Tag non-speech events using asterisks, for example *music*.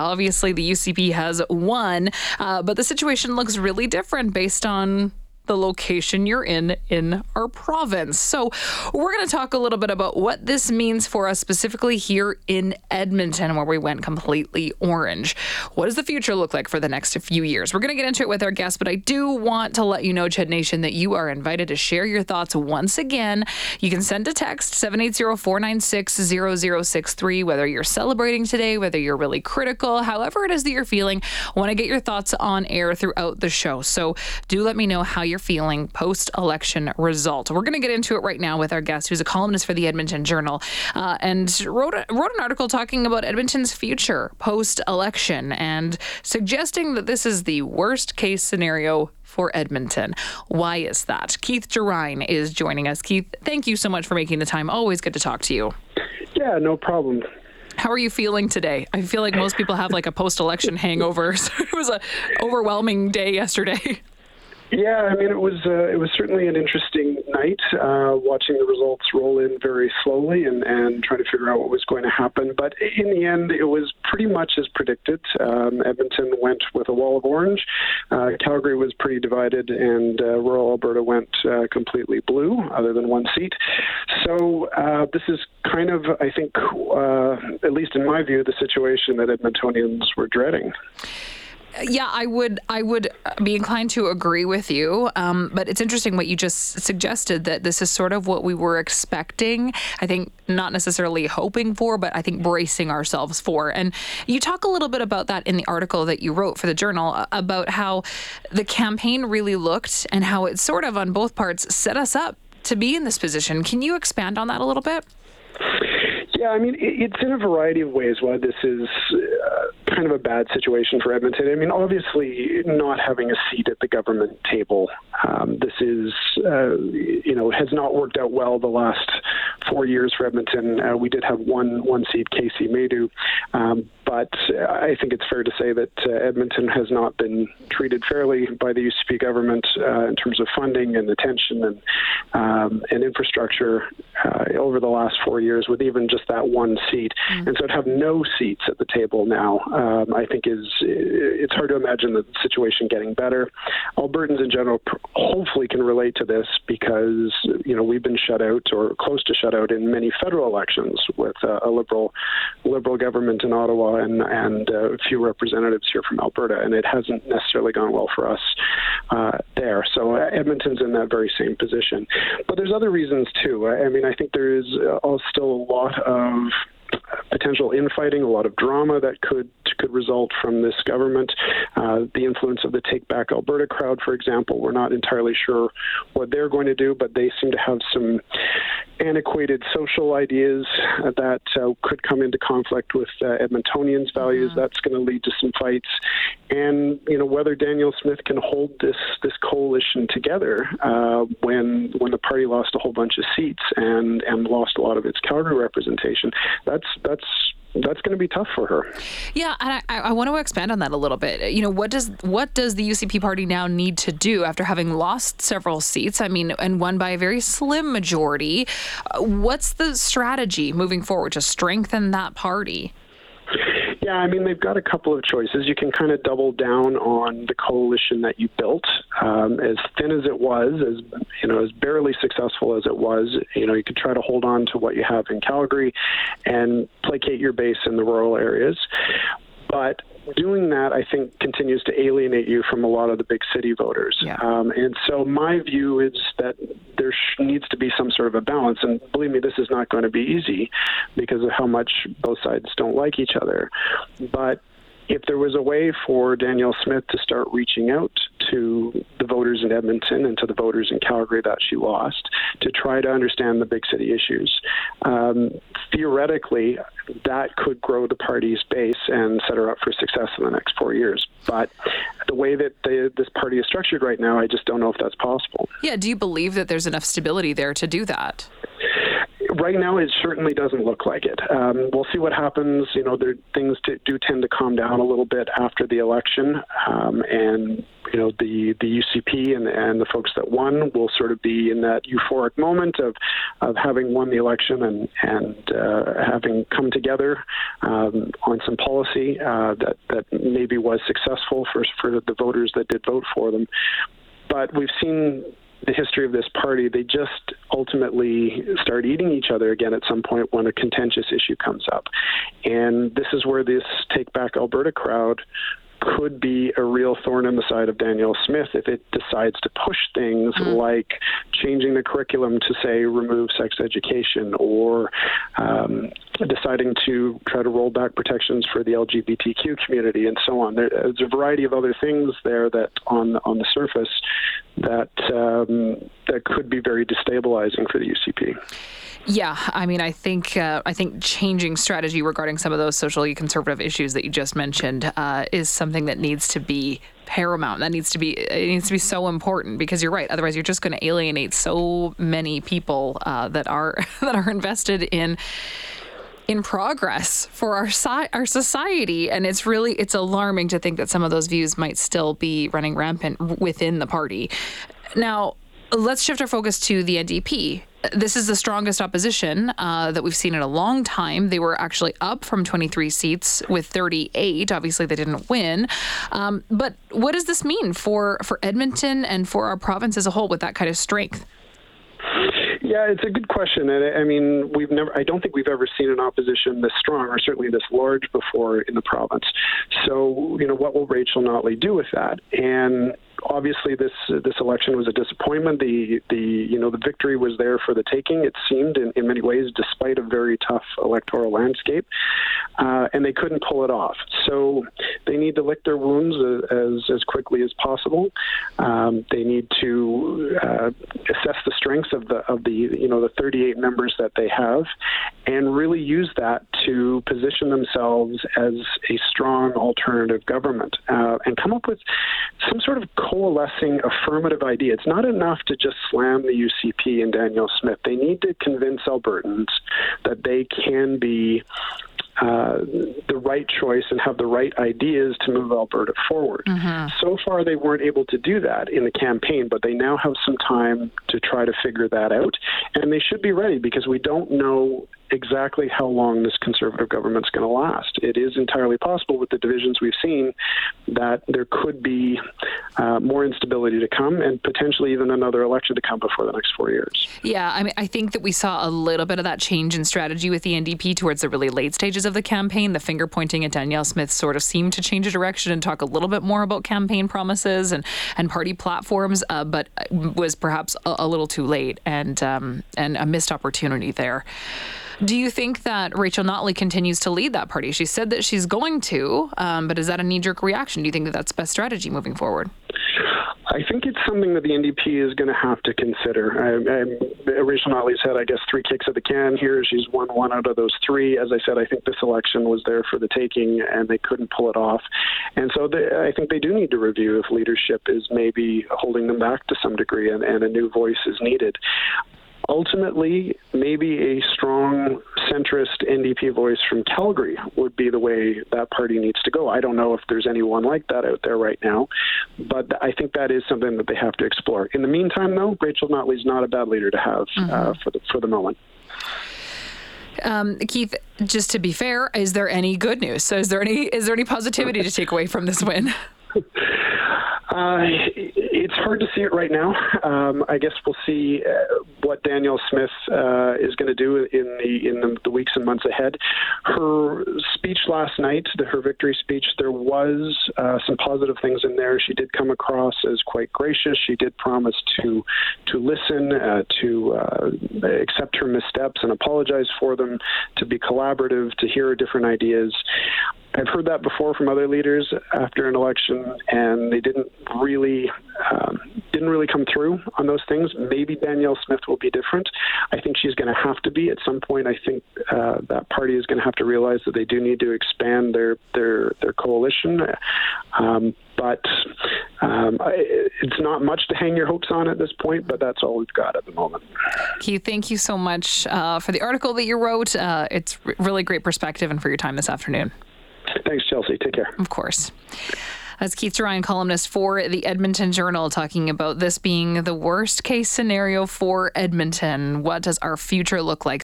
Obviously, the UCP has won, uh, but the situation looks really different based on the location you're in in our province. So, we're going to talk a little bit about what this means for us specifically here in Edmonton, where we went completely orange. What does the future look like for the next few years? We're going to get into it with our guests, but I do want to let you know, Ched Nation, that you are invited to share your thoughts once again. You can send a text 780 496 0063, whether you're celebrating today, whether you're really critical, however it is that you're feeling. I want to get your thoughts on air throughout the show. So, do let me know how you're feeling post election result. We're going to get into it right now with our guest, who's a columnist for the Edmonton Journal, uh, and wrote a, wrote an article talking about Edmonton's future post election and suggesting that this is the worst case scenario for Edmonton. Why is that? Keith Gerein is joining us. Keith, thank you so much for making the time. Always good to talk to you. Yeah, no problem. How are you feeling today? I feel like most people have like a post-election hangover. So *laughs* it was a overwhelming day yesterday. *laughs* Yeah, I mean, it was uh, it was certainly an interesting night, uh, watching the results roll in very slowly and, and trying to figure out what was going to happen. But in the end, it was pretty much as predicted. Um, Edmonton went with a wall of orange. Uh, Calgary was pretty divided, and uh, rural Alberta went uh, completely blue, other than one seat. So uh, this is kind of, I think, at least in my view, the situation that Edmontonians were dreading. Yeah, I would I would be inclined to agree with you. Um, but it's interesting what you just suggested that this is sort of what we were expecting. I think not necessarily hoping for, but I think bracing ourselves for. And you talk a little bit about that in the article that you wrote for the journal uh, about how the campaign really looked and how it sort of on both parts set us up to be in this position. Can you expand on that a little bit? Yeah, I mean, it's in a variety of ways why this is uh, kind of a bad situation for Edmonton. I mean, obviously, not having a seat at the government table, um, this is, uh, you know, has not worked out well the last four years for Edmonton. Uh, we did have one one seat, Kaycee Madu, um, but I think it's fair to say that uh, Edmonton has not been treated fairly by the UCP government uh, in terms of funding and attention and um, and infrastructure uh, over the last four years, with even just that one seat. Mm. And so to have no seats at the table now, um, I think is it's hard to imagine the situation getting better. Albertans in general hopefully can relate to this because you know we've been shut out or close to shut out in many federal elections with uh, a liberal liberal government in Ottawa and and uh, a few representatives here from Alberta, and it hasn't necessarily gone well for us uh, there. So uh, Edmonton's in that very same position. But there's other reasons too. I mean, I think there is uh, still a lot of potential infighting, a lot of drama that could could result from this government. Uh, the influence of the Take Back Alberta crowd, for example, we're not entirely sure what they're going to do, but they seem to have some antiquated social ideas that uh, could come into conflict with uh, Edmontonians' values. Mm-hmm. That's going to lead to some fights, and you know whether Danielle Smith can hold this this coalition together uh, when when the party lost a whole bunch of seats and and lost a lot of its Calgary representation. That's that's that's that's going to be tough for her. Yeah, and I, I, want to expand on that a little bit. You know, what does what does the UCP party now need to do after having lost several seats? I mean, and won by a very slim majority. Uh, what's the strategy moving forward to strengthen that party? Yeah, I mean, they've got a couple of choices. You can kind of double down on the coalition that you built. Um, as thin as it was, as you know, as barely successful as it was, you know, you could try to hold on to what you have in Calgary and placate your base in the rural areas. But doing that, I think, continues to alienate you from a lot of the big city voters. Yeah. Um, and so my view is that there sh- needs to be some sort of a balance. And believe me, this is not going to be easy because of how much both sides don't like each other. But if there was a way for Danielle Smith to start reaching out to the voters in Edmonton and to the voters in Calgary that she lost to try to understand the big city issues, um, theoretically, that could grow the party's base and set her up for success in the next four years. But the way that this party is structured right now, I just don't know if that's possible. Yeah, do you believe that there's enough stability there to do that? Right now, it certainly doesn't look like it. Um, we'll see what happens. You know, there, things do tend to calm down a little bit after the election, um, and you know the the UCP and and the folks that won will sort of be in that euphoric moment of of having won the election and and uh, having come together um, on some policy uh, that that maybe was successful for for the voters that did vote for them. But we've seen the history of this party, they just ultimately start eating each other again at some point when a contentious issue comes up. And this is where this Take Back Alberta crowd could be a real thorn in the side of Danielle Smith if it decides to push things mm. like changing the curriculum to say remove sex education or um, deciding to try to roll back protections for the LGBTQ community and so on. There's a variety of other things there that on on the surface that um, that could be very destabilizing for the UCP. Yeah, I mean, I think uh, I think changing strategy regarding some of those socially conservative issues that you just mentioned uh, is something that needs to be paramount. That needs to be it needs to be so important because you're right. Otherwise, you're just going to alienate so many people uh, that are *laughs* that are invested in in progress for our si- our society and it's really it's alarming to think that some of those views might still be running rampant within the party. Now, let's shift our focus to the NDP this is the strongest opposition uh, that we've seen in a long time. They were actually up from 23 seats with 38. Obviously, they didn't win. Um, but what does this mean for, for Edmonton and for our province as a whole with that kind of strength? Yeah, it's a good question, and I mean, we've never. I don't think we've ever seen an opposition this strong, or certainly this large, before in the province. So, you know, what will Rachel Notley do with that? And obviously this this election was a disappointment. The the you know the victory was there for the taking. It seemed in, in many ways, despite a very tough electoral landscape, uh, and they couldn't pull it off. So they need to lick their wounds as as quickly as possible. Um, they need to uh, assess the strengths of the of the you know the 38 members that they have, and really use that to position themselves as a strong alternative government uh, and come up with some sort of coalescing affirmative idea. It's not enough to just slam the UCP and Danielle Smith. They need to convince Albertans that they can be uh, the right choice and have the right ideas to move Alberta forward. Mm-hmm. So far, they weren't able to do that in the campaign, but they now have some time to try to figure that out. And they should be ready because we don't know exactly how long this conservative government's going to last. It is entirely possible with the divisions we've seen that there could be uh, more instability to come and potentially even another election to come before the next four years. Yeah, I mean, I think that we saw a little bit of that change in strategy with the NDP towards the really late stages of the campaign. The finger pointing at Danielle Smith sort of seemed to change a direction and talk a little bit more about campaign promises and, and party platforms, uh, but was perhaps a, a, little too late and um, and a missed opportunity there. Do you think that Rachel Notley continues to lead that party? She said that she's going to, um, but is that a knee jerk reaction? Do you think that that's best strategy moving forward? I think it's something that the NDP is going to have to consider. I, I, Rachel Notley's had, I guess, three kicks at the can here. She's won one out of those three. As I said, I think this election was there for the taking, and they couldn't pull it off. And so they, I think they do need to review if leadership is maybe holding them back to some degree, and, and a new voice is needed ultimately, maybe a strong centrist NDP voice from Calgary would be the way that party needs to go. I don't know if there's anyone like that out there right now, but I think that is something that they have to explore. In the meantime, though, Rachel Notley's not a bad leader to have uh, mm-hmm. uh, for the for the moment. Um, Keith, just to be fair, is there any good news? So, is there any is there any positivity to take away from this win? *laughs* Uh, it's hard to see it right now. Um, I guess we'll see uh, what Danielle Smith uh, is going to do in the in the, the, weeks and months ahead. Her speech last night, the, her victory speech, there was uh, some positive things in there. She did come across as quite gracious. She did promise to to listen, uh, to uh, accept her missteps and apologize for them, to be collaborative, to hear different ideas. I've heard that before from other leaders after an election, and they didn't really um, didn't really come through on those things. Maybe Danielle Smith will be different. I think she's going to have to be at some point. I think uh, that party is going to have to realize that they do need to expand their their their coalition. Um, but um, it's not much to hang your hopes on at this point, but that's all we've got at the moment. Keith, thank you so much uh, for the article that you wrote. Uh, it's really great perspective and for your time this afternoon. Thanks, Chelsea. Take care. Of course. As Keith Gerein, columnist for the Edmonton Journal, talking about this being the worst case scenario for Edmonton. What does our future look like?